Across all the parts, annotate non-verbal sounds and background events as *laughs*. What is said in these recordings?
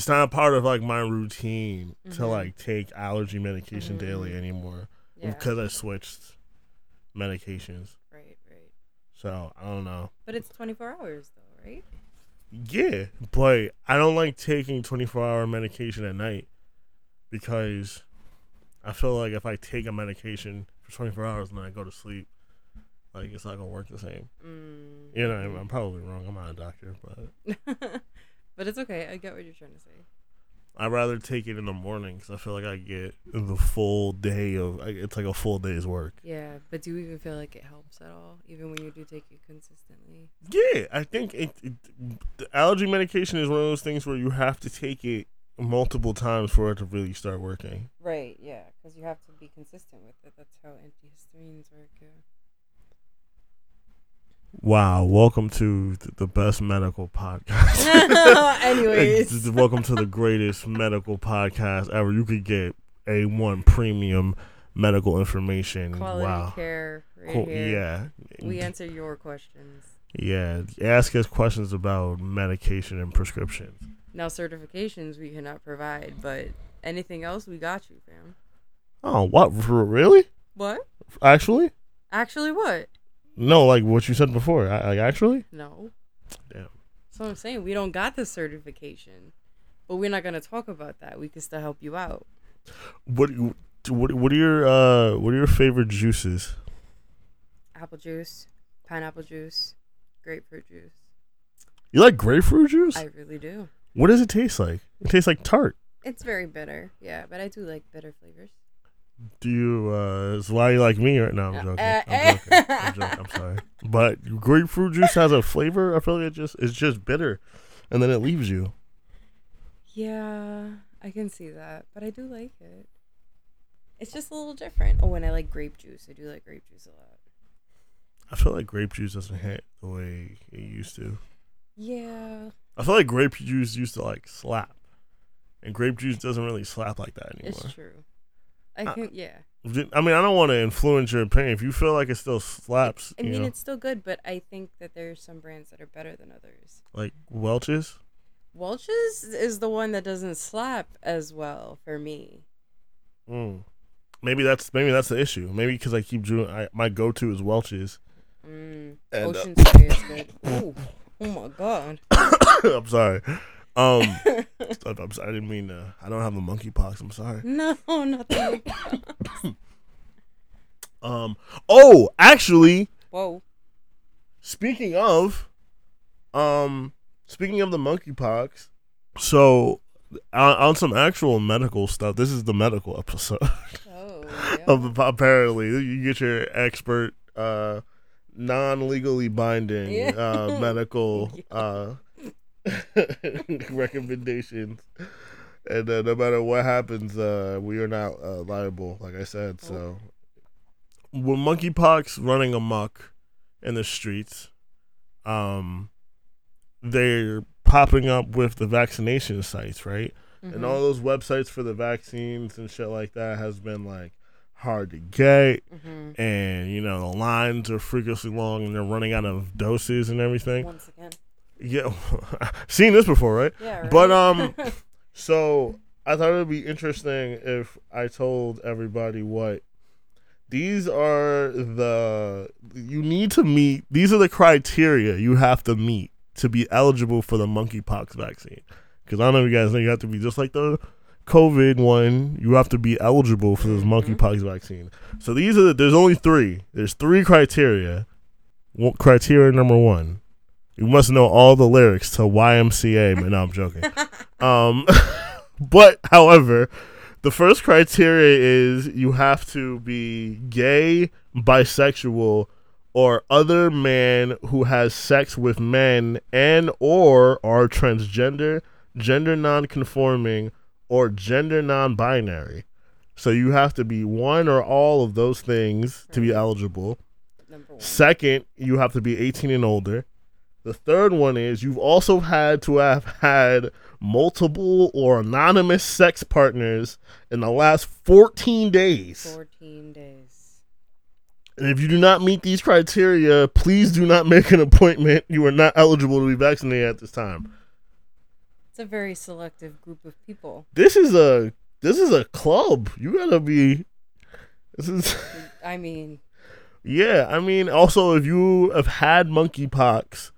it's not part of like my routine to Mhm. like take allergy medication daily Mhm. anymore Yeah. because I switched medications. Right, right. So I don't know. But it's 24 hours though, right? Yeah, but I don't like taking 24 hour medication at night because I feel like if I take a medication for 24 hours and then I go to sleep, like it's not gonna work the same. Mm. You know, I'm, I'm probably wrong. I'm not a doctor, but *laughs* but it's okay. I get what you're trying to say. I'd rather take it in the morning because I feel like I get the full day of. It's like a full day's work. Yeah, but do you even feel like it helps at all, even when you do take it consistently? Yeah, I think it, it, the allergy medication is one of those things where you have to take it multiple times for it to really start working. Right. Yeah, because you have to be consistent with it. That's how antihistamines work. Yeah. Wow, welcome to the best medical podcast. *laughs* *laughs* Anyways. welcome to the greatest medical podcast ever. You could get A1 premium medical information. Quality wow. care. Right Cool. here. Yeah. We answer your questions. Yeah. Ask us questions about medication and prescriptions. Now certifications we cannot provide, but anything else we got you, fam. Oh, what? For really? What? Actually? Actually, what? No, like what you said before. I, like actually? No. Damn. So I'm saying we don't got the certification, but we're not gonna talk about that. We can still help you out. What what what are your uh what are your favorite juices? Apple juice, pineapple juice, grapefruit juice. You like grapefruit juice? I really do. what does it taste like? It tastes like tart. It's very bitter, yeah, but I do like bitter flavors. Do you uh is why you like me right now? I'm Uh, joking. I'm joking. I'm *laughs* joking. I'm sorry. But grapefruit juice has a flavor. I feel like it just it's just bitter. And then it leaves you. Yeah, I can see that, but I do like it. It's just a little different. Oh, and I like grape juice. I do like grape juice a lot. I feel like grape juice doesn't hit the way it used to. Yeah, I feel like grape juice used to like slap. And grape juice doesn't really slap like that anymore. it's true. I Uh, can, yeah. I mean, I don't want to influence your opinion. If you feel like it still slaps, I you mean, know, it's still good, but I think that there's some brands that are better than others. like Welch's. Welch's is the one that doesn't slap as well for me. Mm. Maybe that's maybe that's the issue. Maybe because I keep doing I, my go to is Welch's. Mm. And, uh, Ocean spray is good. *coughs* Ooh. Oh my god. *coughs* I'm sorry. Um, I'm, *laughs* I'm sorry. I didn't mean to. I don't have a monkeypox. I'm sorry. *laughs* No, nothing. *coughs* Um. Oh, actually, Whoa. speaking of, um, speaking of the monkeypox, so on, on some actual medical stuff. This is the medical episode. *laughs* Oh. Yeah. the, apparently you get your expert uh non-legally binding Yeah. uh medical uh *laughs* recommendations and uh, no matter what happens uh we are not uh, liable like i said so with monkeypox running amok in the streets um they're popping up with the vaccination sites right and Mhm. all those websites for the vaccines and shit like that has been like hard to get Mhm. and you know the lines are freakishly long and they're running out of doses and everything Once again. Yeah *laughs* seen this before right Yeah. Right? But, um, *laughs* so i thought it would be interesting if i told everybody what these are the you need to meet these are the criteria you have to meet to be eligible for the monkeypox vaccine because i don't know if you guys know you have to be just like the covid one you have to be eligible for this Mhm. monkeypox vaccine so these are the, there's only three there's three criteria Well, criteria number one you must know all the lyrics to ymca but no i'm joking *laughs* um, *laughs* but however, the first criteria is you have to be gay, bisexual, or other man who has sex with men and or are transgender, gender non-conforming, or gender non-binary. So you have to be one or all of those things to be eligible. Number one. Second, you have to be 18 and older. The third one is you've also had to have had multiple or anonymous sex partners in the last 14 days. 14 days. And if you do not meet these criteria, please do not make an appointment. You are not eligible to be vaccinated at this time. It's a very selective group of people. This is a this is a club. You gotta be. This is. *laughs* I mean, Yeah, I mean, also if you have had monkeypox,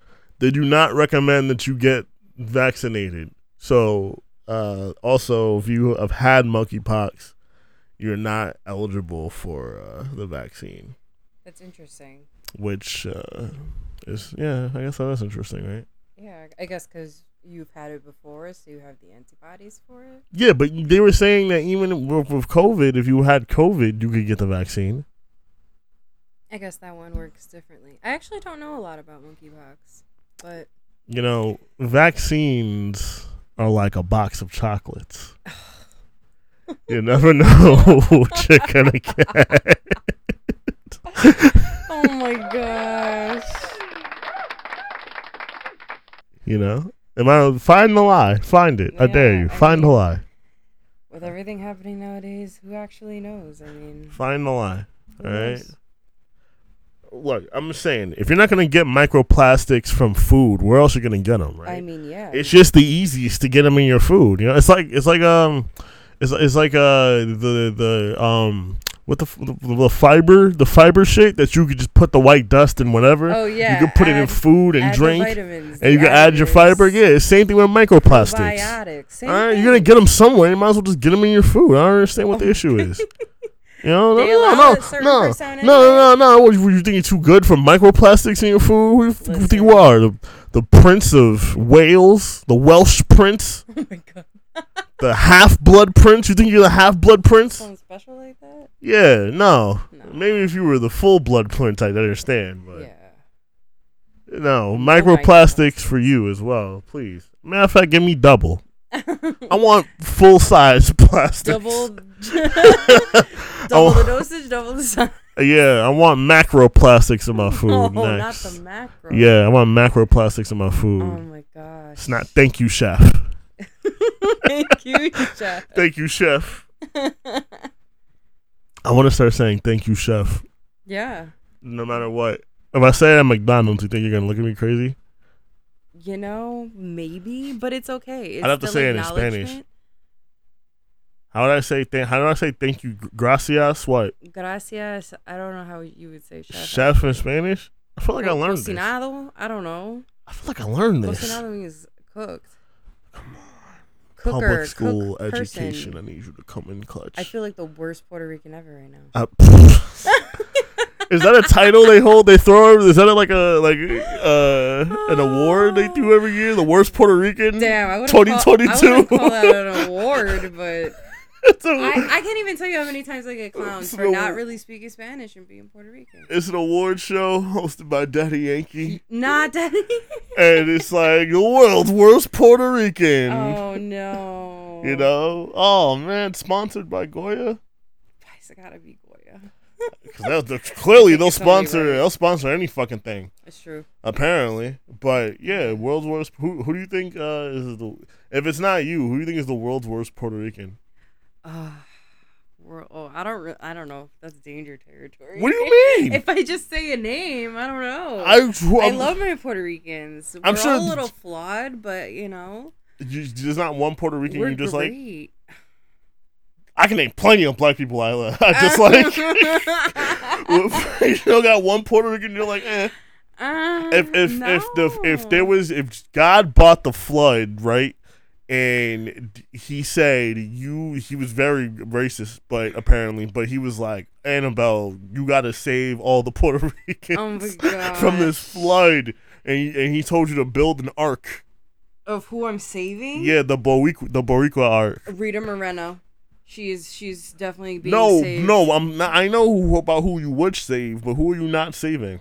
they do not recommend that you get vaccinated. So, uh, also if you have had monkeypox, you're not eligible for uh, the vaccine. that's interesting. Which uh, is yeah, I guess that's interesting, right? Yeah, I guess because you've had it before, so you have the antibodies for it. Yeah, but they were saying that even with, with COVID, if you had COVID, you could get the vaccine. I guess that one works differently. I actually don't know a lot about monkeypox, but You know, vaccines are like a box of chocolates. you never *laughs* know what you're gonna *laughs* get. oh my gosh. You know, am I find the lie? Find it. I dare Yeah, you. I Find the lie. With everything happening nowadays, who actually knows? I mean, Find the lie. who Alright. knows? Look, I'm saying, if you're not gonna get microplastics from food, where else are you gonna get them? Right? I mean, yeah. it's just the easiest to get them in your food. You know, it's like it's like um, it's it's like uh the the um what the, the the fiber the fiber shit that you could just put the white dust in whatever. oh yeah. you could put it in food and drink, vitamins, and you can add your fiber. Yeah, same thing with microplastics. Probiotics. Same All right, thing. you're gonna get them somewhere. You might as well just get them in your food. I don't understand what the issue is. *laughs* You know, no, They no, no, no, no, percentage no, no, no. What, you- you think you're too good for microplastics in your food? Who you think you are? The, the prince of Wales, the Welsh prince, *laughs* Oh my god. the half blood prince. You think you're the half blood prince? Something special like that? Yeah, no. No. Maybe if you were the full blood prince, I'd understand. But Yeah. no, oh No microplastics microplastics. for you as well, please. Matter of fact, give me double. I want full size *laughs* plastics. double, *laughs* *laughs* Oh. double the dosage, double the size. Yeah, I want macroplastics in my oh, food Oh, next. not the macro. Yeah, I want macroplastics in my food. Oh my gosh. it's not. Thank you, chef. Thank you, chef. Thank you, chef. I want to start saying thank you, chef, yeah. no matter what. If I say it at McDonald's, you think you're gonna look at me crazy? You know, maybe, but it's okay. It's I'd have to say it in Spanish. How would I say thank? How do I say thank you? Gracias. What? Gracias. I don't know how you would say chef. Chef in Spanish? I feel like I Co- learned this. Cocinado? I don't know. I feel like I learned this. Cocinado means cooked. Come on. Cooker, Public school education. person. I need you to come in clutch. I feel like the worst Puerto Rican ever right now. Uh, *laughs* *laughs* is that a title they hold? They throw? Is that like a like uh an award they do every year? The worst Puerto Rican. Damn, I would 2022. I call that an award, but *laughs* a- I, I can't even tell you how many times I get clowns for not really speaking Spanish and being Puerto Rican. it's an award show hosted by Daddy Yankee, Not Daddy. *laughs* and it's like the world's worst Puerto Rican. oh no. You know? Oh man, sponsored by Goya. It's gotta be Goya. Because they'll, clearly *laughs* they'll It's gonna be sponsor right. they'll sponsor any fucking thing. It's true. Apparently, but yeah, world's worst. Who who do you think uh, is the? If it's not you, who do you think is the world's worst Puerto Rican? Uh, we're, oh, I don't. Re- I don't know. That's danger territory. What do you *laughs* mean? if I just say a name, I don't know. I I I'm- love my Puerto Ricans. I'm we're sure all a little flawed, but you know, you- There's not one Puerto Rican you just like. I can name plenty of black people I, li- *laughs* I just like. *laughs* you don't got one Puerto Rican. You're like, eh. Uh, If if if the if there was if God bought the flood right, and he said you he was very racist, but apparently, but he was like Annabelle, you got to save all the Puerto *laughs* Ricans Oh from this flood, and he, and he told you to build an ark. of who I'm saving, Yeah, the Boricua, the Boricua ark. Rita Moreno. She's she's definitely being No, saved. no, I'm not. I know who, about who you would save, but who are you not saving?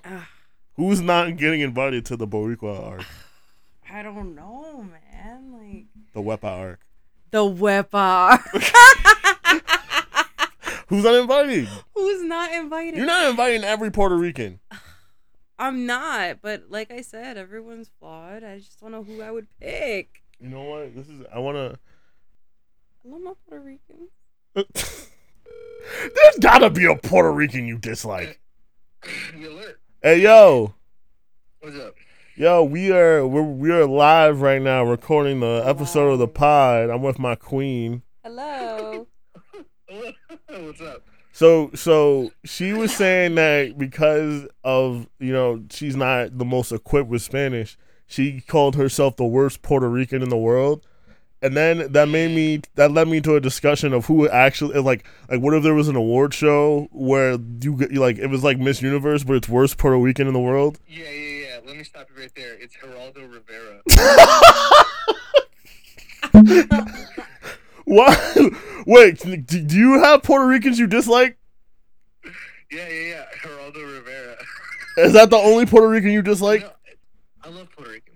Who's not getting invited to the Boricua ark? *sighs* I don't know, man. Like the Wepa ark. the Wepa. *laughs* Who's not invited? Who's not invited? You're not inviting every Puerto Rican. *sighs* I'm not, but like I said, everyone's flawed. I just don't know who I would pick. You know what? This is. I wanna. I love my Puerto Ricans. *laughs* There's gotta be a Puerto Rican you dislike. *laughs* Hey yo, What's up? Yo, we are we're, we are live right now, recording the episode of the pod. I'm with my queen. Hello. *laughs* What's up? So so she was saying that because of you know she's not the most equipped with Spanish, she called herself the worst Puerto Rican in the world. And then that made me that led me to a discussion of who actually like like what if there was an award show where you like it was like Miss Universe but it's worst Puerto Rican in the world. Yeah, yeah, yeah. Let me stop you right there. It's Geraldo Rivera. *laughs* What? Wait, do do you have Puerto Ricans you dislike? yeah, yeah, yeah. Geraldo Rivera. Is that the only Puerto Rican you dislike? No, I love Puerto Ricans.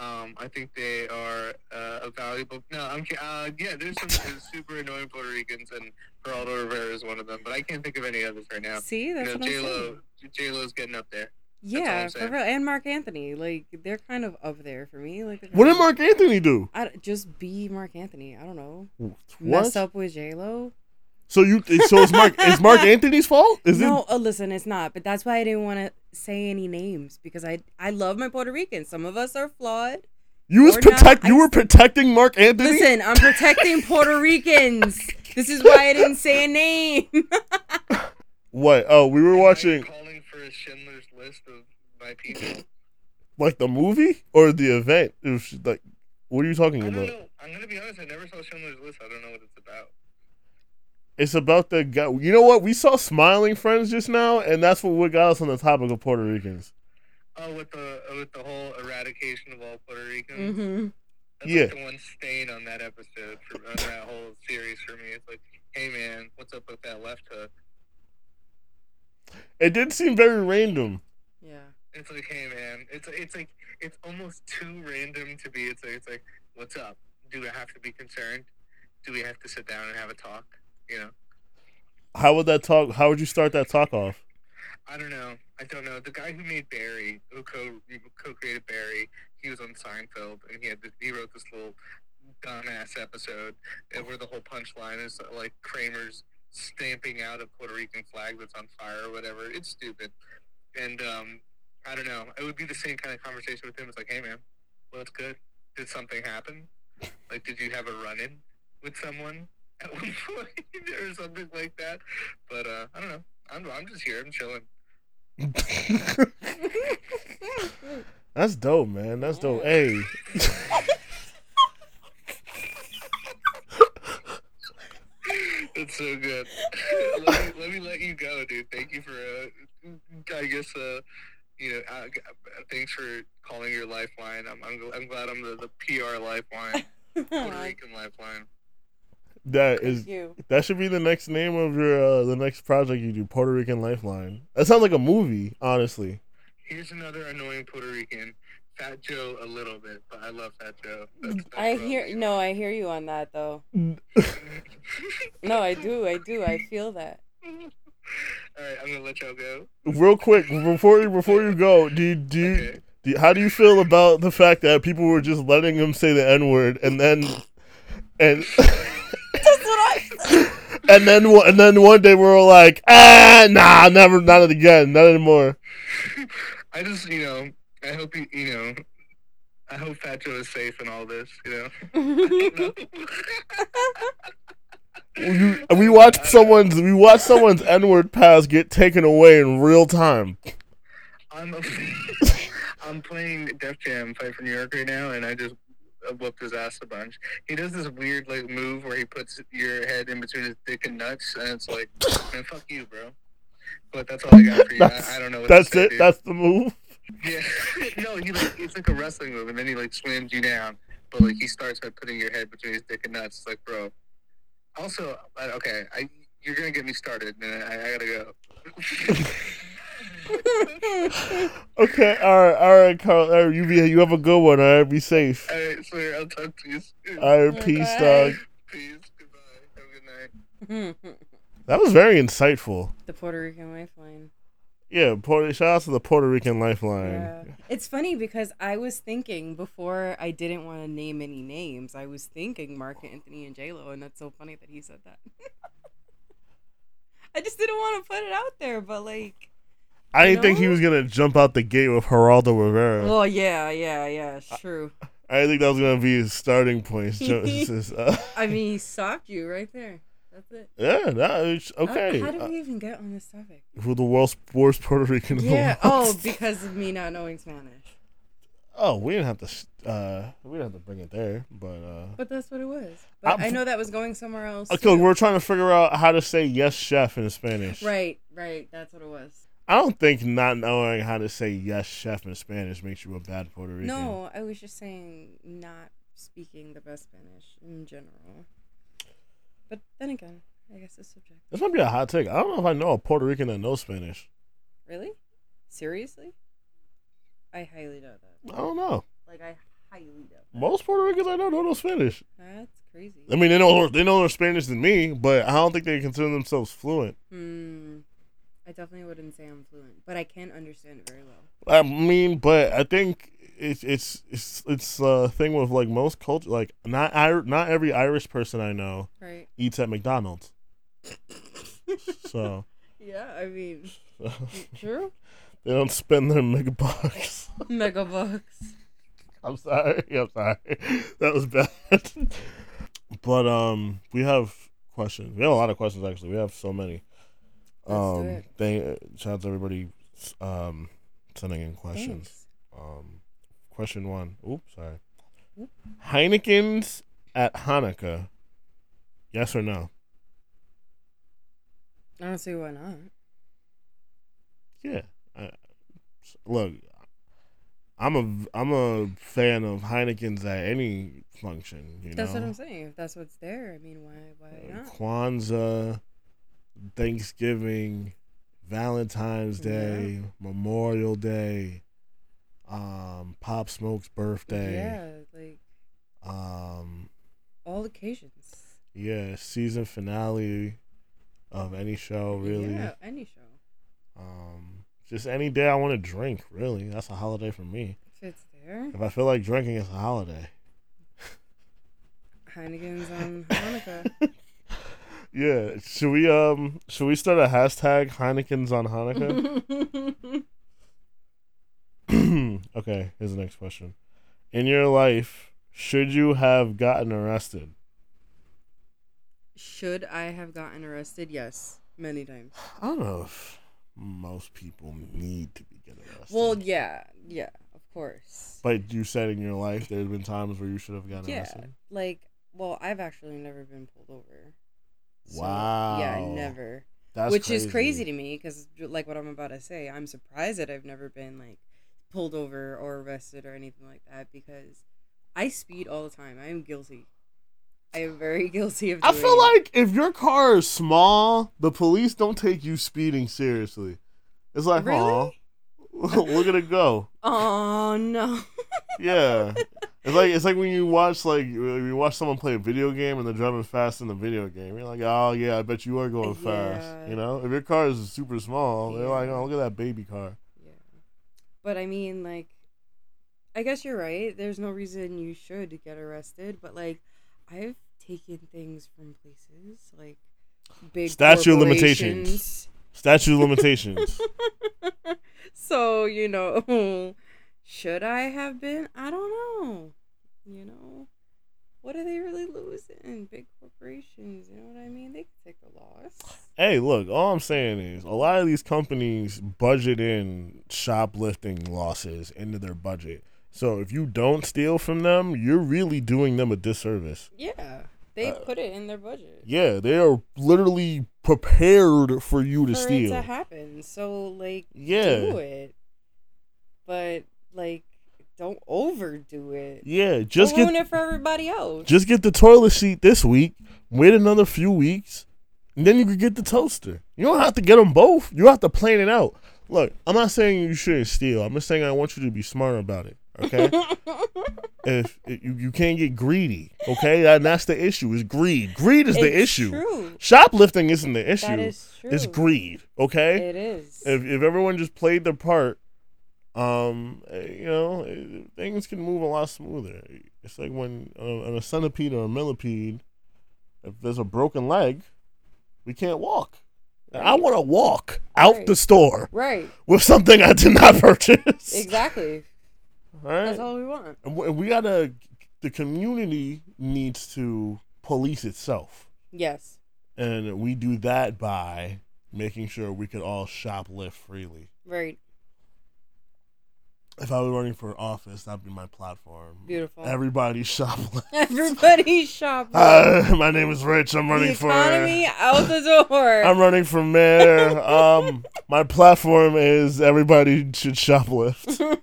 Um, I think they are uh, a valuable. No, I'm. ki- Uh, yeah, there's some *laughs* uh, super annoying Puerto Ricans, and Geraldo Rivera is one of them. But I can't think of any others right now. See, You that's know, J Lo. J Lo's getting up there. Yeah, for real. And Marc Anthony, like they're kind of up there for me. Like, What did Marc Anthony do? I, just be Marc Anthony. I don't know. What? Mess up with J Lo. So you so it's Marc is Marc *laughs* Anthony's fault? Is no, it uh, listen, it's not. But that's why I didn't want to say any names because I I love my Puerto Ricans. Some of us are flawed. you was or not, protect I you were protecting Marc Anthony? Listen, I'm protecting *laughs* Puerto Ricans. This is why I didn't say a name. *laughs* What? Oh, we were Am watching calling for a Schindler's List of my people. like the movie or the event? It was like what are you talking I don't about? know. I'm gonna be honest. I never saw Schindler's List. I don't know what it's about. It's about the guy. You know what? We saw Smiling Friends just now, and that's what what got us on the topic of Puerto Ricans. Oh, with the with the whole eradication of all Puerto Ricans. hmm That's Yeah. like the one stain on that episode for on that whole series for me. It's like, hey man, what's up with that left hook? It did seem very random. Yeah. It's like, hey man, it's it's like it's almost too random to be. It's like it's like, what's up? Do we have to be concerned? Do we have to sit down and have a talk? You know, How would that talk? How would you start that talk off? I don't know. I don't know. The guy who made Barry, who co co created Barry, he was on Seinfeld, and he had this, he wrote this little dumbass episode where the whole punchline is like Kramer's stamping out a Puerto Rican flag that's on fire or whatever. It's stupid, and um, I don't know. It would be the same kind of conversation with him. It's like, hey man, what's good? Did something happen? Like, did you have a run in with someone at one point or something like that? But uh, I don't know. I'm I'm just here. I'm chilling. *laughs* That's dope, man. That's dope. Hey, That's so good. *laughs* let, me, let me let you go, dude. Thank you for, uh, I guess, uh, you know, uh, uh, thanks for calling your lifeline. I'm, I'm, I'm glad I'm the, the PR lifeline, *laughs* Puerto Rican lifeline. That is you. that should be the next name of your uh, the next project you do. Puerto Rican Lifeline. That sounds like a movie, honestly. Here's another annoying Puerto Rican, Fat Joe, a little bit, but I love Fat Joe. That's, that's I what I'll hear no, I hear you on that though. *laughs* No, I do, I do, I feel that. All right, I'm gonna let y'all go. Real quick before you before you go, do you, do you, Okay. do you- how do you feel about the fact that people were just letting him say the n word and then and That's what I *laughs* and then one- and then one day we were like ah nah never not again not anymore. *laughs* I just, you know, I hope you, you know, I hope Fat Joe is safe in all this, you know. Know. You, we watched someone's we watched someone's n word pass get taken away in real time. I'm a, *laughs* I'm playing Def Jam Fight for New York right now, and I just whooped his ass a bunch. He does this weird like move where he puts your head in between his dick and nuts, and it's like, *coughs* man, fuck you, bro. But that's all I got for you. I, I don't know. What That's say, it. That's the move. *laughs* Yeah. *laughs* no, he like it's like a wrestling move, and then he like slams you down. But like he starts by putting your head between his dick and nuts. It's like, bro. Also, okay, I you're gonna get me started, and I, I gotta go. *laughs* *laughs* Okay, all right, all right, Carl. All right, you be you have a good one. All right, be safe. All right, swear I'll talk to you soon. All right, peace, Okay. dog. Peace. Goodbye. Have a good night. *laughs* That was very insightful. the Puerto Rican lifeline. Yeah, Puerto, shout out to the Puerto Rican Lifeline. Yeah. It's funny because I was thinking before I didn't want to name any names. I was thinking Marc Anthony and J Lo, and that's so funny that he said that. *laughs* I just didn't want to put it out there, but like, I didn't think he was gonna jump out the gate with Geraldo Rivera. Well, yeah, yeah, yeah. It's true. I didn't think that was gonna be his starting point. *laughs* Just, uh, I mean, he stopped you right there. That's it. yeah, that is How- okay. How, did Uh, we even get on this topic? who the world's worst Puerto Rican? Yeah. Oh, *laughs* because of me not knowing Spanish. oh, we didn't have to. Uh, we didn't have to bring it there, but uh, But that's what it was. But I'm- i know that was going somewhere else. okay, too. we're trying to figure out how to say yes, chef in Spanish. Right, right. That's what it was. I don't think not knowing how to say yes, chef in Spanish makes you a bad Puerto Rican. No, I was just saying not speaking the best Spanish in general. But then again, I guess it's subjective. this might be a hot take. I don't know if I know a Puerto Rican that knows Spanish. Really? Seriously? I highly doubt that. I don't know. Like I highly doubt that. Most Puerto Ricans I know don't know Spanish. That's crazy. I mean, they know they know more Spanish than me, but I don't think they consider themselves fluent. Hmm. I definitely wouldn't say I'm fluent, but I can understand it very well. I mean, but I think it's it's it's it's a thing with like most culture. Like not Ir- not every Irish person I know Right? eats at McDonald's. So *laughs* Yeah, I mean, true. *laughs* they don't spend their mega bucks. Mega bucks. I'm sorry. I'm sorry. That was bad. *laughs* but um, we have questions. We have a lot of questions actually. We have so many. Um, it. they shout out to everybody um sending in questions. Um, question one. Oops, sorry. Heineken's at Hanukkah. Yes or no? I don't see why not. Yeah. I, look, I'm a I'm a fan of Heineken's at any function. You That's know, what I'm saying. If that's what's there, I mean, why why not? Kwanzaa, Thanksgiving, Valentine's Day, Memorial Day, um, Pop Smoke's birthday, Yeah, like um, all occasions. yeah, season finale of any show, really. Yeah, any show. Um, just any day I want to drink, really. That's a holiday for me. If it's there, If I feel like drinking, it's a holiday. Heineken's on *laughs* Hanukkah. Yeah, should we um should we start a hashtag Heineken's on Hanukkah? *laughs* *clears throat* okay, here's the next question. In your life, should you have gotten arrested? Should I have gotten arrested? Yes, many times. I don't know if most people need to be getting arrested. Well, yeah, yeah, of course. but you said in your life there's been times where you should have gotten Yeah, arrested. like, well, I've actually never been pulled over. So, Wow. Yeah, never. That's Which is crazy to me because, like what I'm about to say, I'm surprised that I've never been like pulled over or arrested or anything like that because I speed all the time. I am guilty. I am very *laughs* guilty of. I feel it. like if your car is small, the police don't take you speeding seriously. It's like, oh, Really? *laughs* look at it go. *laughs* Oh no. Yeah, it's like it's like when you watch like you watch someone play a video game and they're driving fast in the video game. You're like, oh yeah, I bet you are going fast. You know, if your car is super small, they're like, oh look at that baby car. Yeah. But I mean, like, I guess you're right. There's no reason you should get arrested. But like, I've taken things from places like big Statute limitations. Statute limitations. *laughs* so you know, should I have been? I don't know. You know, what are they really losing? Big corporations. You know what I mean? They can take a loss. hey, look, all I'm saying is a lot of these companies budget in shoplifting losses into their budget. So if you don't steal from them, you're really doing them a disservice. Yeah, they Uh, put it in their budget. Yeah, they are literally prepared for you to for steal. it to happen. So like Yeah. do it. But like don't overdo it. Yeah, just Don't ruin it for everybody else. just get the toilet seat this week. Wait another few weeks, and then you could get the toaster. You don't have to get them both. You have to plan it out. Look, I'm not saying you shouldn't steal. I'm just saying I want you to be smart about it. Okay. *laughs* if if you you can't get greedy, okay, and that's the issue. Is greed. Greed is the issue. True. Shoplifting isn't the issue. That is true. It's greed. Okay. It is. if if everyone just played their part, um, eh, you know, eh, things can move a lot smoother. It's like when uh, on a centipede or a millipede, if there's a broken leg, we can't walk. I want to walk out Right. the store Right. with something I did not *laughs* purchase. Exactly. All right. That's all we want. And we- we gotta. The community needs to police itself, Yes. and we do that by making sure we can all shoplift freely. Right. If I were running for office, that'd be my platform. Beautiful. Everybody shoplift. *laughs* Everybody shopping. *laughs* Hi, my name is Rich. I'm the running for. economy out the door. *laughs* I'm running for mayor. um, my platform is everybody should shoplift,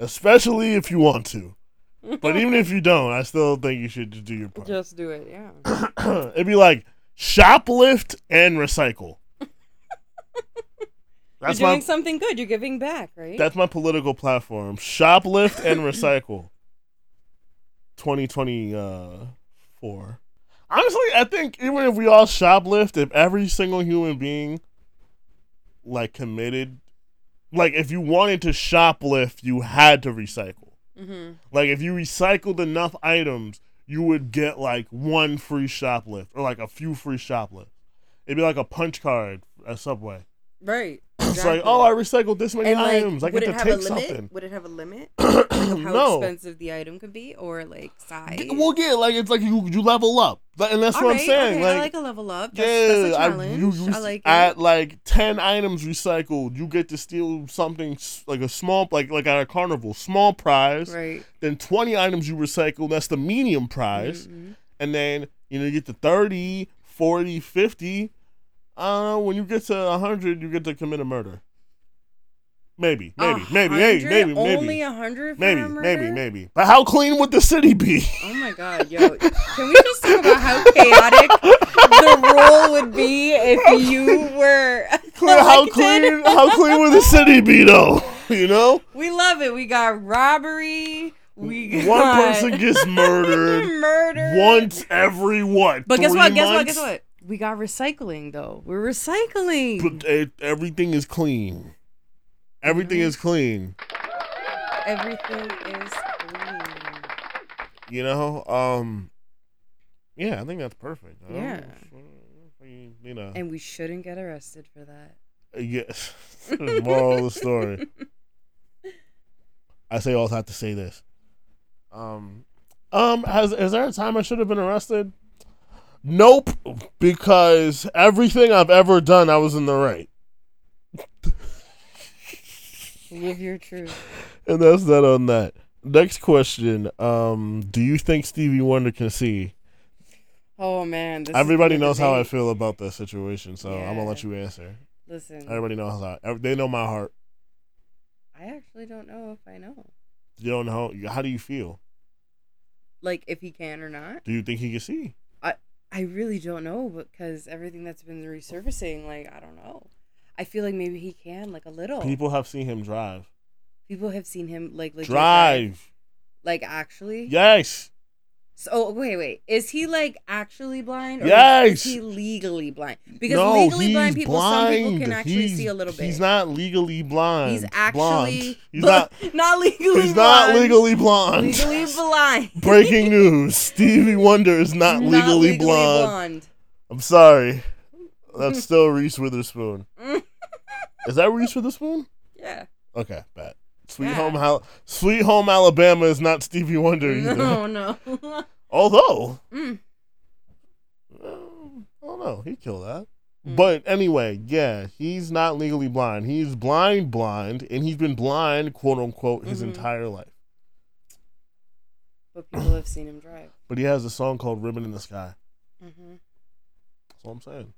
especially if you want to. But even if you don't, I still think you should just do your part. Just do it. Yeah. *coughs* It'd be like shoplift and recycle. That's You're doing my something good. You're giving back, right? that's my political platform. Shoplift and *laughs* recycle. 2024. Honestly, I think even if we all shoplift, if every single human being like committed like if you wanted to shoplift, you had to recycle. mm-hmm. Like if you recycled enough items, you would get like one free shoplift or like a few free shoplifts. It'd be like a punch card at Subway. Right. It's like, oh, I recycled this many and like, items. I get to take something. Would it have a limit? *clears throat* How no. expensive the item could be, or like size? Well, yeah, like it's like you you level up, and that's what I'm saying. okay, like, I like a level up. That's, yeah, that's a I, challenge. you, you I like at it. like ten items recycled, you get to steal something like a small, like like at a carnival, small prize. Right. Then twenty items you recycle, that's the medium prize. Mhm. And then you know you get to 30, 40, 50. I don't know. When you get to hundred, you get to commit a murder. Maybe, maybe, maybe, maybe, maybe, Only maybe, a hundred. maybe, maybe, maybe. But how clean would the city be? Oh my god, yo! Can we just talk about how chaotic the role would be if you were *laughs* how clean? How clean would the city be, though? *laughs* You know. We love it. We got robbery. We got One person gets *laughs* murdered murder once every what? But guess what? Guess what? Guess what? We got recycling though. We're recycling. But it, everything is clean. Everything Mhm. is clean. Everything is clean. You know. Um. Yeah, I think that's perfect. I Yeah. You know. And we shouldn't get arrested for that. Yes. *laughs* Moral of the story. I say all have to say this. Um, um, has is there a time I should have been arrested? Nope, because everything I've ever done, I was in the right, Live your truth. and that's that on that. Next question. Um, do you think Stevie Wonder can see? Oh man. This Everybody knows how I feel about that situation, so I'm gonna let you answer. Listen, Everybody knows how. They know my heart. I actually don't know if I know. You don't know. How do you feel? Like if he can or not. Do you think he can see? I really don't know because everything that's been resurfacing, like I don't know. I feel like maybe he can, like a little. People have seen him drive. People have seen him like legit Drive. Like actually. Yes. So oh, wait, wait. Is he like actually blind? Or Yes. Is he legally blind? Because no, legally blind people, some people can actually He's- see a little bit. He's not legally blind. He's Blonde. actually He's not. *laughs* not legally. He's not legally blonde. Legally blind. *laughs* Breaking news: Stevie Wonder is not, legally, blonde. blonde. I'm sorry. That's still Reese Witherspoon. *laughs* Is that Reese Witherspoon? Yeah. Okay, bad. Sweet Yeah. Home Al- Sweet Home Alabama is not Stevie Wonder either. No, no. *laughs* *laughs* Although, Mm. um, I don't know, he killed that. Mm. But anyway, yeah, he's not legally blind. He's blind, blind, and he's been blind, quote unquote, his Mhm. entire life. But people have seen him drive. *clears throat* But he has a song called "Ribbon in the Sky." hmm That's all I'm saying.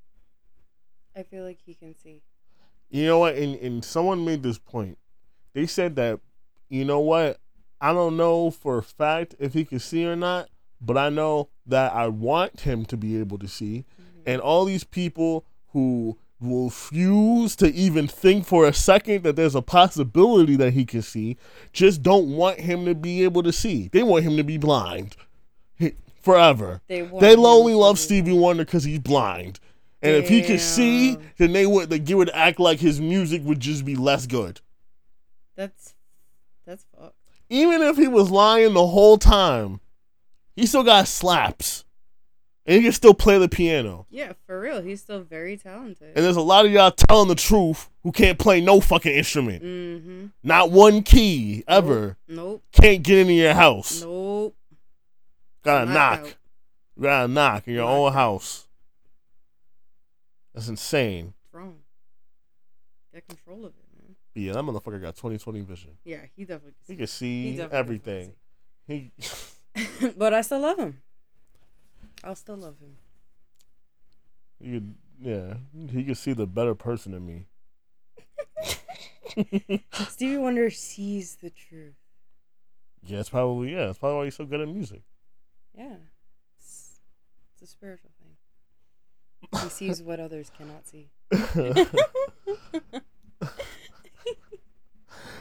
I feel like he can see. You know what? And and someone made this point. They said that, you know what? I don't know for a fact if he can see or not, but I know that I want him to be able to see. Mhm. And all these people who will refuse to even think for a second that there's a possibility that he can see just don't want him to be able to see. They want him to be blind forever. They, They only love Stevie Wonder because he's blind. And if he could see, then they would they would act like his music would just be less good. That's that's fucked. Even if he was lying the whole time, he still got slaps. and he can still play the piano. Yeah, for real. He's still very talented. And there's a lot of y'all telling the truth who can't play no fucking instrument, mm-hmm. not one key ever. Nope. Can't get into your house. Nope. Gotta Not knock. out. Gotta knock in your Knock own house. That's insane. What's wrong? Get control of it, yeah, that motherfucker got 2020 vision. Yeah, he definitely. He can see. everything. He can *laughs* see. *laughs* but I still love him. I'll still love him. he could yeah, he could see the better person in me. *laughs* Stevie Wonder sees the truth. Yeah, it's probably yeah, it's probably why he's so good at music. Yeah. It's, it's a spiritual thing. He sees what others cannot see.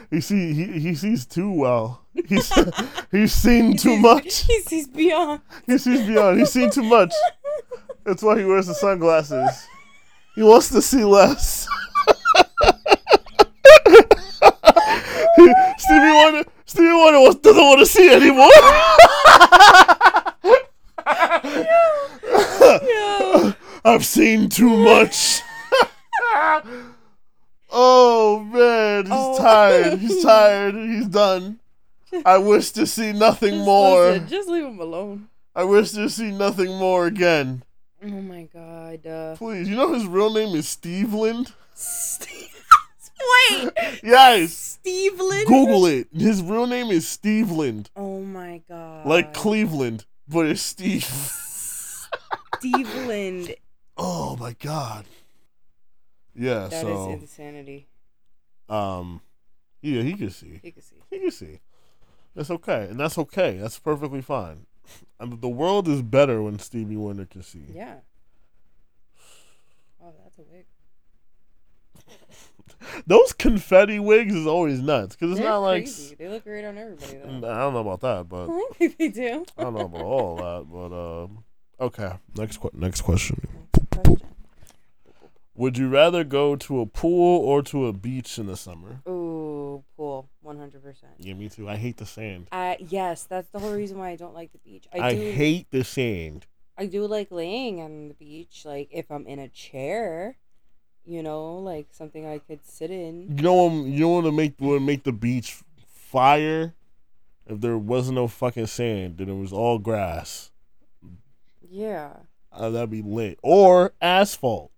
He see he, he sees too well. He's he's seen too much. He sees beyond. He sees beyond. He's seen too much. That's why he wears the sunglasses. He wants to see less. *laughs* Stevie Wonder Stevie Wonder doesn't want to see anymore. *laughs* *laughs* I've seen too much. Oh man, he's Oh. tired. He's *laughs* tired. He's done. I wish to see nothing Just more. listen, just leave him alone. I wish to see nothing more again. Oh my god. Uh, Please, you know his real name is Stevland? *laughs* Steve. Wait. Yes. Stevland. Google it. His real name is Stevland. Oh my god. Like Cleveland, but it's Steve. Steve Lind. *laughs* oh my god. Yeah, That is so insanity. um yeah, he can see. He can see. He can see. That's okay. And that's okay. That's perfectly fine. I mean, the world is better when Stevie Wonder can see. Yeah. Oh, that's a wig. *laughs* Those confetti wigs is always nuts because it's They're not like crazy. They look great on everybody Though. I don't know about that, but *laughs* I think they do. I don't know about all that, but um, okay. Next next question. Question. Would you rather go to a pool or to a beach in the summer? Ooh, pool, one hundred percent. Yeah, me too. I hate the sand. Uh, yes, that's the whole reason why I don't like the beach. I, I, do. hate the sand. I do like laying on the beach, like if I'm in a chair, you know, like something I could sit in. You know, um, you know what would make would make the beach fire if there wasn't no fucking sand and it was all grass. Yeah. Uh, that'd be lit. Or asphalt.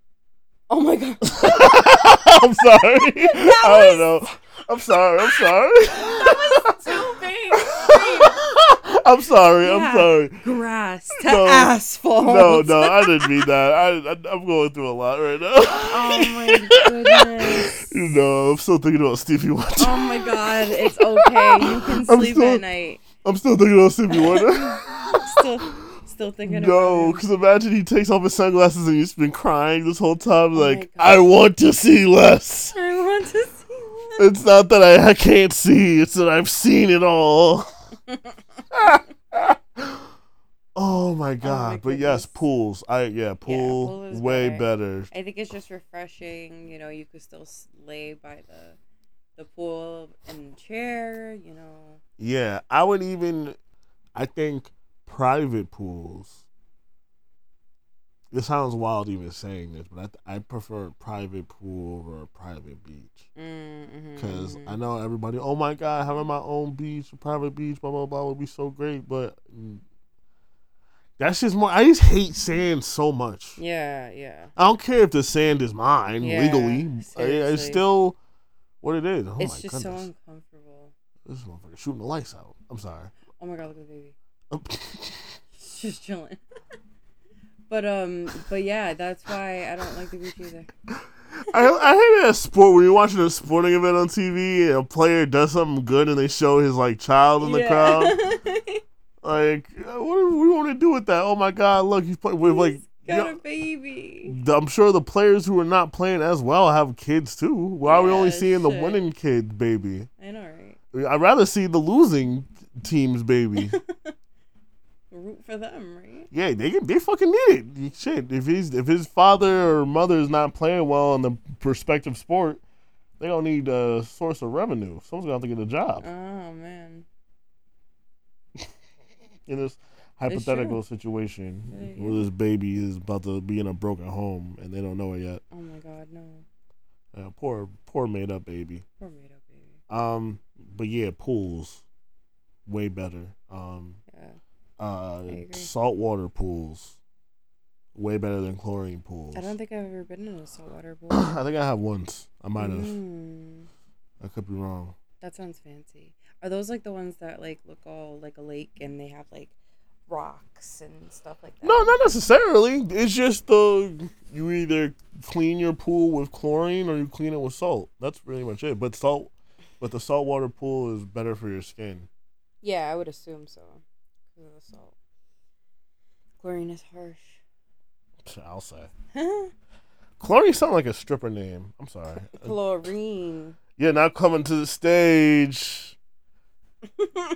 Oh my god. *laughs* I'm sorry. I don't know. I'm sorry. I'm sorry. *laughs* That was too big. I'm sorry. I'm sorry. Grass to No. asphalt. No, no, I didn't mean that. I, I I'm going through a lot right now. Oh my *laughs* goodness. you know, I'm still thinking about Stevie Wonder. Oh my god, it's okay. You can sleep still- at night. I'm still thinking about Stevie Wonder. Still, still thinking no, because imagine he takes off his sunglasses and he's been crying this whole time. Oh like, I want to see less. I want to see one. It's not that I, I can't see; it's that I've seen it all. *laughs* Oh, *laughs* oh my god! but yes, pools. I yeah, pool, pool is way better. better. I think it's just refreshing. You know, you could still lay by the the pool and chair. You know. Yeah, I would even. I think private pools. It sounds wild even saying this, but I I prefer private pool over a private beach Mm-hmm, because I know everybody. Oh my god, having my own beach, a private beach, blah blah blah would be so great, but. That's just more. I just hate sand so much. Yeah, yeah. I don't care if the sand is mine Yeah, legally. I, it's still what it is. Oh it's my just so uncomfortable. this motherfucker shooting the lights out. I'm sorry. Oh my god, look at the baby. *laughs* Just chilling. *laughs* but um, but yeah, that's why I don't like the beach either. I I hate it at sport when you're watching a sporting event on TV and a player does something good and they show his like child in the crowd. *laughs* Like, what do we want to do with that? Oh my God! Look, he's playing with like. Got a baby. I'm sure the players who are not playing as well have kids too. Why are we only Yeah, seeing the winning kid baby? I know, right? I'd rather see the losing team's baby. Root for them, right? yeah, they can they fucking need it. Shit, if he's if his father or mother is not playing well in the respective sport, they don't need a source of revenue. Someone's gonna have to get a job. Oh man. *laughs* in this hypothetical situation where this baby is about to be in a broken home and they don't know it yet. Oh my god, no. Uh, poor, poor made up baby. Poor made up baby. Um, but yeah, pools, way better. Um. Uh, agree. saltwater pools, way better than chlorine pools. I don't think I've ever been in a saltwater *clears throat* pool. I think I have once. I might have. Mm, I could be wrong. that sounds fancy. Are those like the ones that like look all like a lake and they have like rocks and stuff like that? No, not necessarily. It's just the you either clean your pool with chlorine or you clean it with salt. That's pretty much it. But salt, but the saltwater pool is better for your skin. Yeah, I would assume so. The salt. Chlorine is harsh. *laughs* I'll say. Chlorine sounds like a stripper name. I'm sorry. *laughs* Chlorine. Yeah, now coming to the stage.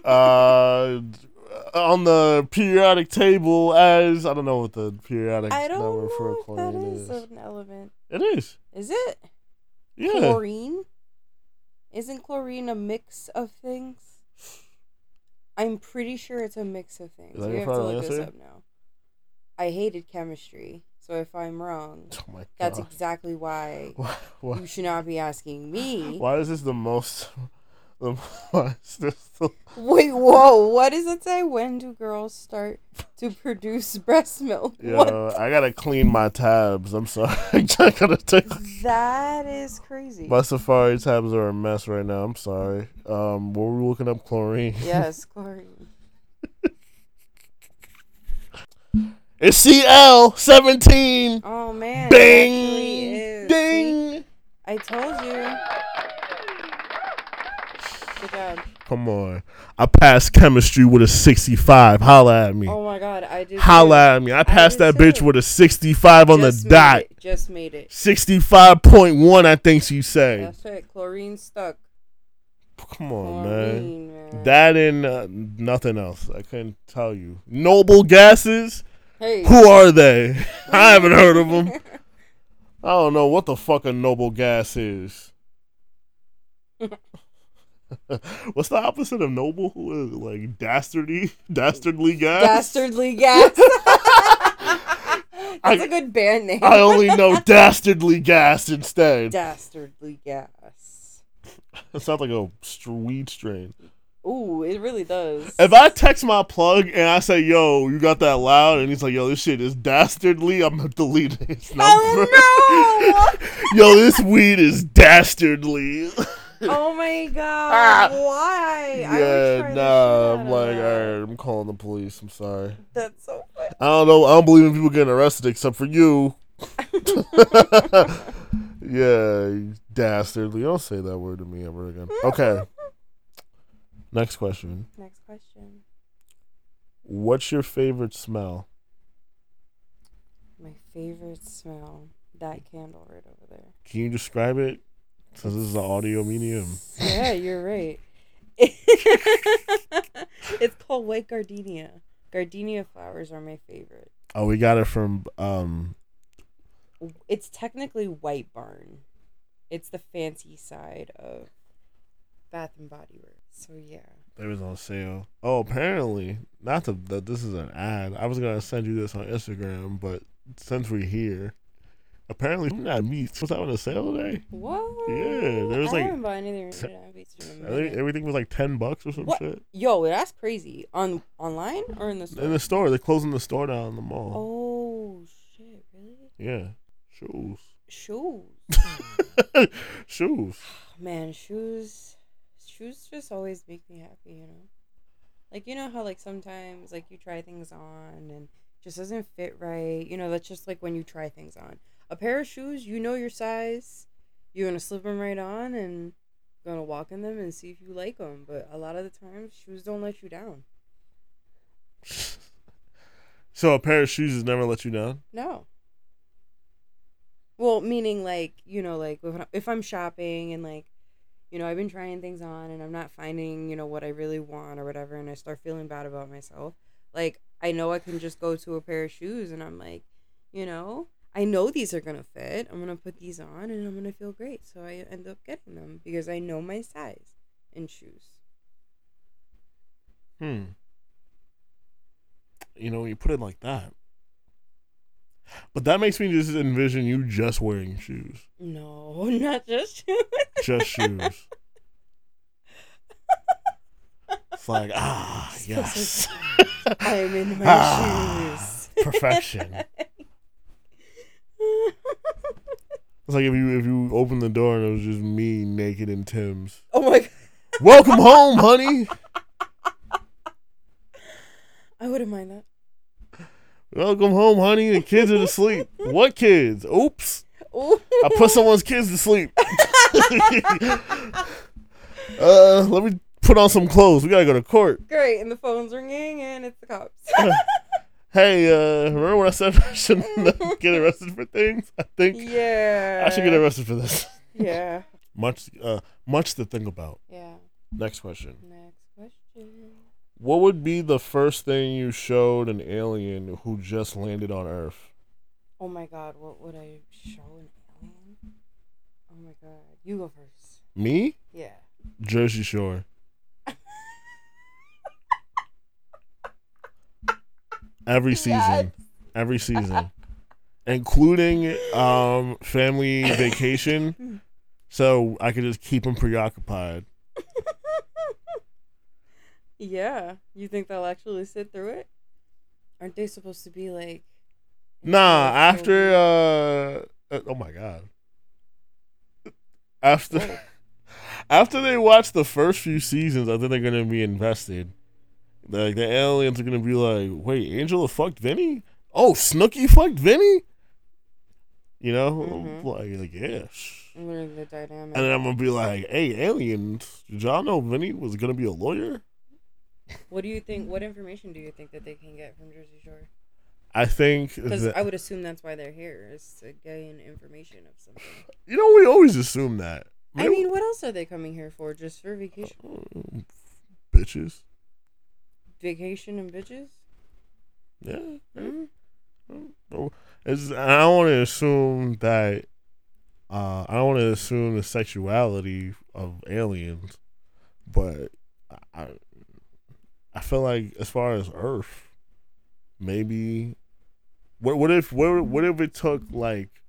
Uh, *laughs* on the periodic table as I don't know what the periodic I don't number for know that chlorine is is. an element. It is. Is it? Yeah. Chlorine? Isn't chlorine a mix of things? I'm pretty sure it's a mix of things. Is that We your have to final look this answer? up now. I hated chemistry, so if I'm wrong, Oh my god. that's exactly why *laughs* why, why, you should not be asking me. why is this the most? The, why is this the, Wait, whoa! What does it say? When do girls start to produce breast milk? What? Yo, I gotta clean my tabs. I'm sorry. *laughs* I gotta take That is crazy. my Safari tabs are a mess right now. I'm sorry. Um, what were we looking up? Chlorine. yes, *laughs* chlorine. It's CL seventeen. Oh man. it actually Bing. is. See? Ding. I told you. Come on. I passed chemistry with a 65. Holla at me. Oh my god, I did. Holla at me. I passed did that bitch too. with a 65 on Just the dot. it, Just made it. 65.1, I think she said. That's right. Chlorine stuck. Come on, man. Man. That and uh, nothing else. I couldn't tell you. Noble gases? Hey. Who are they? *laughs* I haven't heard of them. *laughs* I don't know what the fuck a noble gas is. *laughs* *laughs* What's the opposite of noble? What is it, like dastardly, *laughs* dastardly gas? Dastardly gas. *laughs* That's I- a good band name. I only know dastardly gas instead. Dastardly gas. It sounds like a weed strain. Ooh, it really does. If I text my plug and I say, "Yo, you got that loud," and he's like, "Yo, this shit is dastardly," I'm deleting his number. Oh no! Yo, this weed is dastardly. Oh *laughs* my god! Ah. Why? Yeah, nah. I'm like, alright, I'm calling the police. I'm sorry. That's so funny. I don't know. I don't believe in people getting arrested except for you. *laughs* yeah, you dastardly. Don't say that word to me ever again. Okay. *laughs* Next question. Next question. What's your favorite smell? My favorite smell. That candle right over there. Can you describe it? Since this is an audio medium. Yeah, you're right. *laughs* it's called white gardenia. Gardenia flowers are my favorite. Oh, we got it from um It's technically White Barn. It's the fancy side of Bath and Body Works. So yeah. They was on sale. Oh, apparently, not to, that this is an ad. I was gonna send you this on Instagram, but since we're here, apparently that meats was having a sale today. What? Yeah, there was I like- haven't bought anything from United Beats in a I think everything was like ten bucks or some What? shit. Yo, that's crazy. On online or in the store? In the store, they're closing the store down in the mall. oh shit! Really? Yeah, shoes, Shoes. *laughs* shoes. *sighs* Man, shoes. Shoes just always make me happy. You know. Like you know how like sometimes like you try things on and just doesn't fit right. You know that's just like when you try things on. A pair of shoes, you know your size. You're gonna slip them right on and gonna walk in them and see if you like them. But a lot of the times, shoes don't let you down. So a pair of shoes has never let you down. No. Well, meaning like you know, like if, if I'm shopping and like, you know, I've been trying things on and I'm not finding you know what I really want or whatever, and I start feeling bad about myself. Like I know I can just go to a pair of shoes and I'm like, you know, I know these are gonna fit. I'm gonna put these on and I'm gonna feel great. So I end up getting them because I know my size in shoes. Hmm. you know, you put it like that. But that makes me just envision you just wearing shoes, No, *laughs* not just shoes. just shoes. *laughs* It's like ah yes, I'm in my Ah, shoes. perfection. *laughs* It's like if you if you open the door and it was just me naked in Tim's. oh my god. Welcome home, honey. I wouldn't mind that. Welcome home, honey. The kids are asleep. What kids? Oops. Ooh. I put someone's kids to sleep. *laughs* uh, let me put on some clothes. We gotta go to court. Great, and the phone's ringing, and it's the cops. *laughs* Hey, uh, remember when I said *laughs* I shouldn't *laughs* get arrested for things? I think yeah. I should get arrested for this. *laughs* Yeah. Much, uh, much to think about. Yeah. Next question. Next question. What would be the first thing you showed an alien who just landed on Earth? Oh my god, what would I show an alien? Oh my god. You go first. Me? Yeah. Jersey Shore. Every season. Every season. Including um family vacation. So I could just keep them preoccupied. *laughs* yeah. You think they'll actually sit through it? Aren't they supposed to be like Nah, after uh, uh oh my god. After *laughs* after they watch the first few seasons, I think they're gonna be invested. Like the aliens are gonna be like, wait, Angela fucked Vinny? Oh, Snooki fucked Vinny? You know? Mhm. Like like yeah. learn the dynamic? And then I'm gonna be like, hey, aliens, did y'all know Vinny was gonna be a lawyer? What do you think? What information do you think that they can get from Jersey Shore? I think Because I would assume that's why they're here is to gain information of something. *sighs* you know we always assume that. I mean, what else are they coming here for? Just for vacation, Um, bitches. Vacation and bitches? Yeah. Mm? Oh, It's, I don't want to assume that. Uh, I don't want to assume the sexuality of aliens, but I, I feel like as far as Earth, maybe. What what if what what if it took like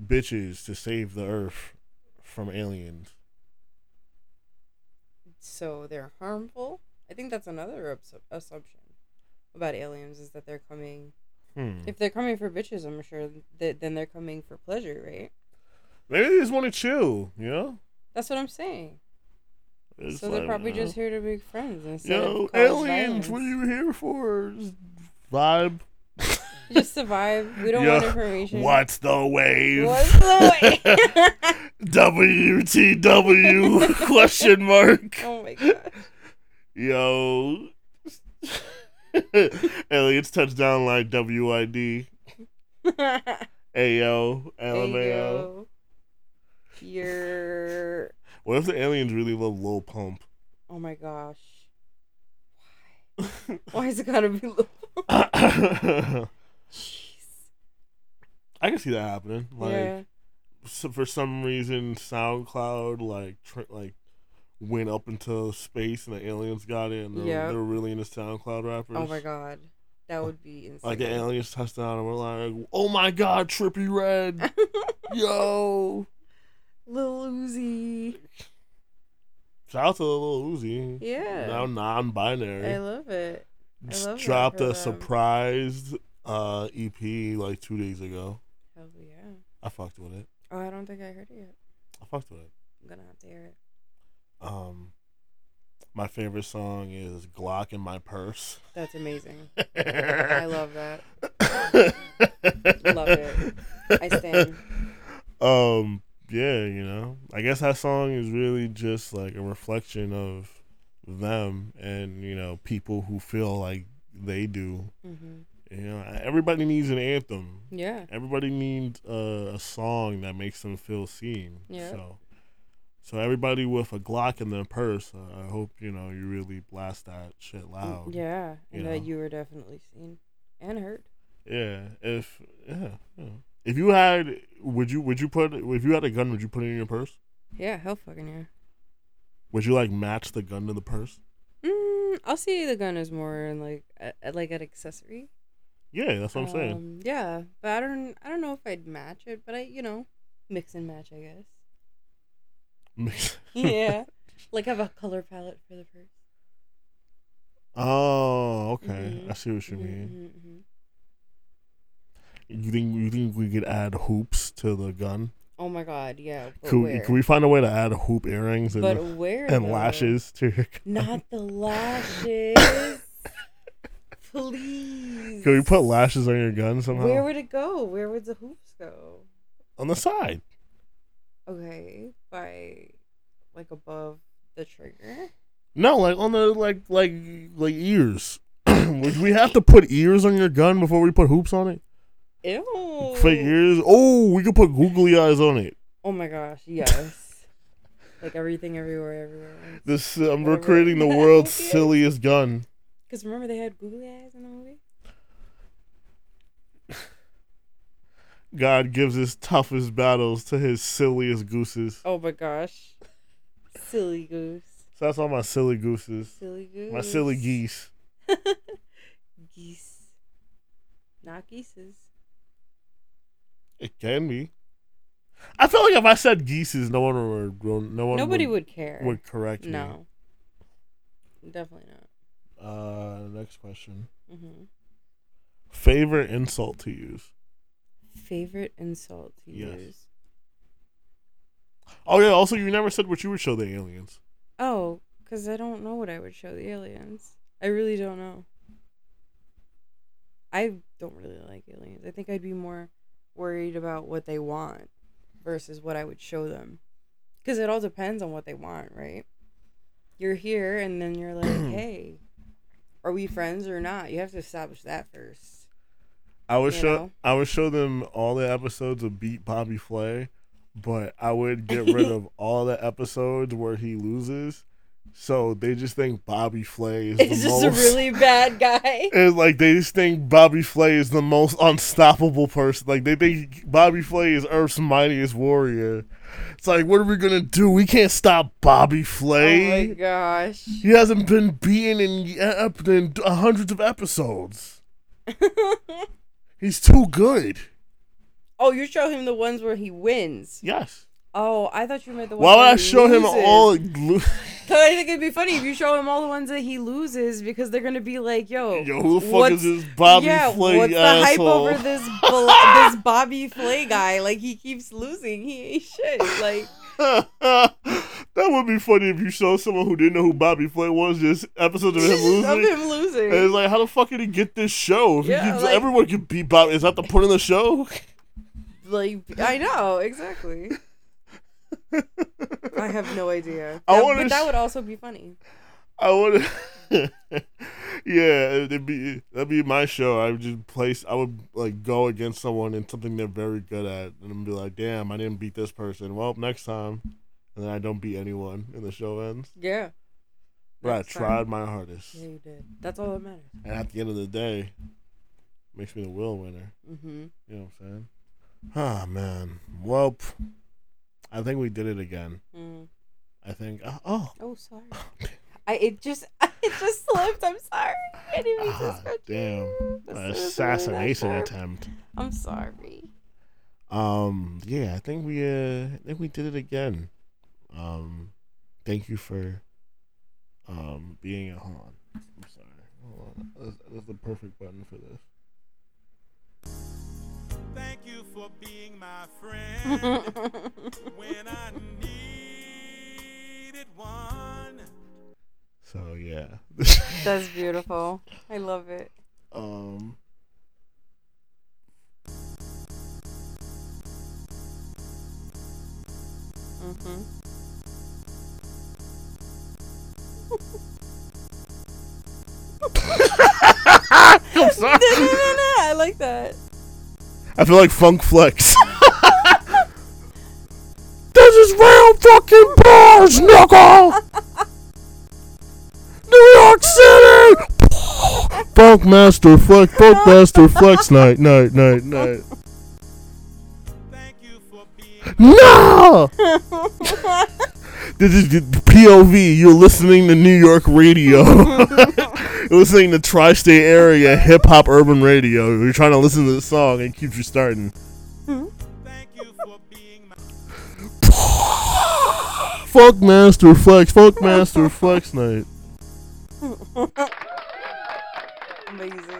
bitches to save the Earth from aliens? So they're harmful. I think that's another assumption about aliens is that they're coming. Hmm. If they're coming for bitches, I'm sure that then they're coming for pleasure, right? Maybe they just want to chill. You know. That's what I'm saying. It's so they're probably you know. just here to make friends instead Yo, of aliens, what are you here for? Just vibe. *laughs* Just survive. We don't Yo, want information. What's the wave? What's the wave? *laughs* WTW *laughs* question mark. oh my god. Yo. *laughs* Aliens touchdown like WID. Ayo. LMAO. You're. What if the aliens really love Lil Pump? Oh my gosh. Why? Why is it gotta be? Lil- I Jeez. *coughs* I can see that happening. Like yeah. so for some reason SoundCloud like tr- like went up into space and the aliens got in. they're, they're really into SoundCloud rappers. Oh my god. That would be insane. Like the aliens touched down and we're like, oh my god, Trippie Redd, *laughs* yo! Lil Uzi. Shout out to Lil Uzi. Yeah. Now non-binary. I love it. I Just love dropped a them. surprise uh, EP like two days ago. Hell yeah. I fucked with it. Oh, I don't think I heard it yet. I fucked with it. I'm gonna have to hear it. Um, my favorite song is Glock in My Purse. That's amazing. *laughs* I love that. Love it. I stand. Um, yeah, you know, I guess that song is really just like a reflection of them and you know people who feel like they do. hmm You know, everybody needs an anthem. Yeah. Everybody needs a, a song that makes them feel seen. Yeah. So, so everybody with a Glock in their purse, uh, I hope you know you really blast that shit loud. Mm, Yeah. you And that know. you were definitely seen and heard. Yeah. If yeah, yeah. If you had, would you would you put if you had a gun, would you put it in your purse? Yeah, hell fucking yeah. Would you like match the gun to the purse? Mm, I'll see the gun as more in like a, like an accessory. Yeah, that's what I'm saying. Um, yeah, but I don't I don't know if I'd match it, but I you know mix and match I guess. *laughs* Yeah, like have a color palette for the purse. oh, okay. Mhm, I see what you mean. mhm, mhm. You think you think we could add hoops to the gun? Oh my god, yeah. Could, can we find a way to add hoop earrings and, but where? and though? lashes to your gun? Not the *laughs* lashes. Please. Can we put lashes on your gun somehow? Where would it go? Where would the hoops go? on the side. Okay, by like above the trigger. No, like on the like like like ears. *clears throat* Would we have to put ears on your gun before we put hoops on it? Ew. Fake ears. Oh, we could put googly eyes on it. Oh my gosh, yes. *laughs* like everything, everywhere, everywhere. This um, we're Whatever. creating the world's *laughs* silliest gun. Because remember they had googly eyes in the movie. God gives his toughest battles to his silliest gooses. Oh my gosh, silly goose, So that's all my silly gooses. silly goose, My silly geese. *laughs* geese, not geeses. It can be. I feel like if I said geeses, no one would. No one. Nobody would, would care. would correct me. no, definitely not. Uh, next question. hmm Favorite insult to use? Favorite insult to Yes. use? Oh yeah. Also, you never said what you would show the aliens. Oh, because I don't know what I would show the aliens. I really don't know. I don't really like aliens. I think I'd be more worried about what they want versus what I would show them. Because it all depends on what they want, right? You're here and then you're like, *clears throat* hey, are we friends or not? You have to establish that first. I would show. know? I would show them all the episodes of Beat Bobby Flay, but I would get rid of *laughs* all the episodes where he loses. So they just think Bobby Flay is It's the just most. a really bad *laughs* guy. It's like they just think Bobby Flay is the most unstoppable person. Like they think Bobby Flay is Earth's mightiest warrior. It's like, what are we gonna do? We can't stop Bobby Flay. Oh my gosh. he hasn't been beaten in, in hundreds of episodes. *laughs* He's too good. oh, you show him the ones where he wins. Yes. Oh, I thought you meant the ones Why would I show him all? lo- *laughs* 'Cause I think it'd be funny if you show him all the ones that he loses because they're gonna be like, "Yo, Yo, who the fuck is this Bobby yeah, Flay what's the hype over this bl- this Bobby Flay guy? Like he keeps losing. He ain't shit. Like *laughs* that would be funny if you show someone who didn't know who Bobby Flay was just episodes of him *laughs* of losing. him losing. And it's like, how the fuck did he get this show? If Yeah, like- everyone can beat Bobby. Is that the point of the show? *laughs* like I know exactly. I have no idea. I wanna but that would also be funny. I would. *laughs* yeah, it'd be that'd be my show. I would just place. I would like go against someone in something they're very good at, and be like, "Damn, I didn't beat this person. Well, next time." And then I don't beat anyone, and the show ends. Yeah. But I Next time. tried my hardest, Yeah, you did. That's all that matters. and at the end of the day, makes me the will winner. Mm-hmm. You know what I'm saying? Ah man. Well, I think we did it again. Mm. I think. Oh, oh, Oh, sorry. *laughs* I it just *laughs* it just slipped. I'm sorry. I didn't mean Ah, scratch damn. This an isn't really assassination attempt. I'm sorry. Um, yeah, I think we uh, I think we did it again. Um, thank you for um being at hold on. I'm sorry. Hold on. That's, that's the perfect button for this. Thank you for being my friend *laughs* when I needed one. So yeah. That's beautiful. I love it. um. Mm-hmm. I'm *laughs* sorry. I like that. I feel like Funk Flex. *laughs* this is real fucking bars, knuckle. York City. Funk Master Flex, Funk *laughs* Master Flex night, night, night, night. Thank you for No! *laughs* this is the POV. You're listening to New York radio. *laughs* You're listening to tri-state area hip hop urban radio. You're trying to listen to the song and it keeps you for being my hmm? Fuck Master Flex. Fuck Master Flex night. *laughs* Amazing.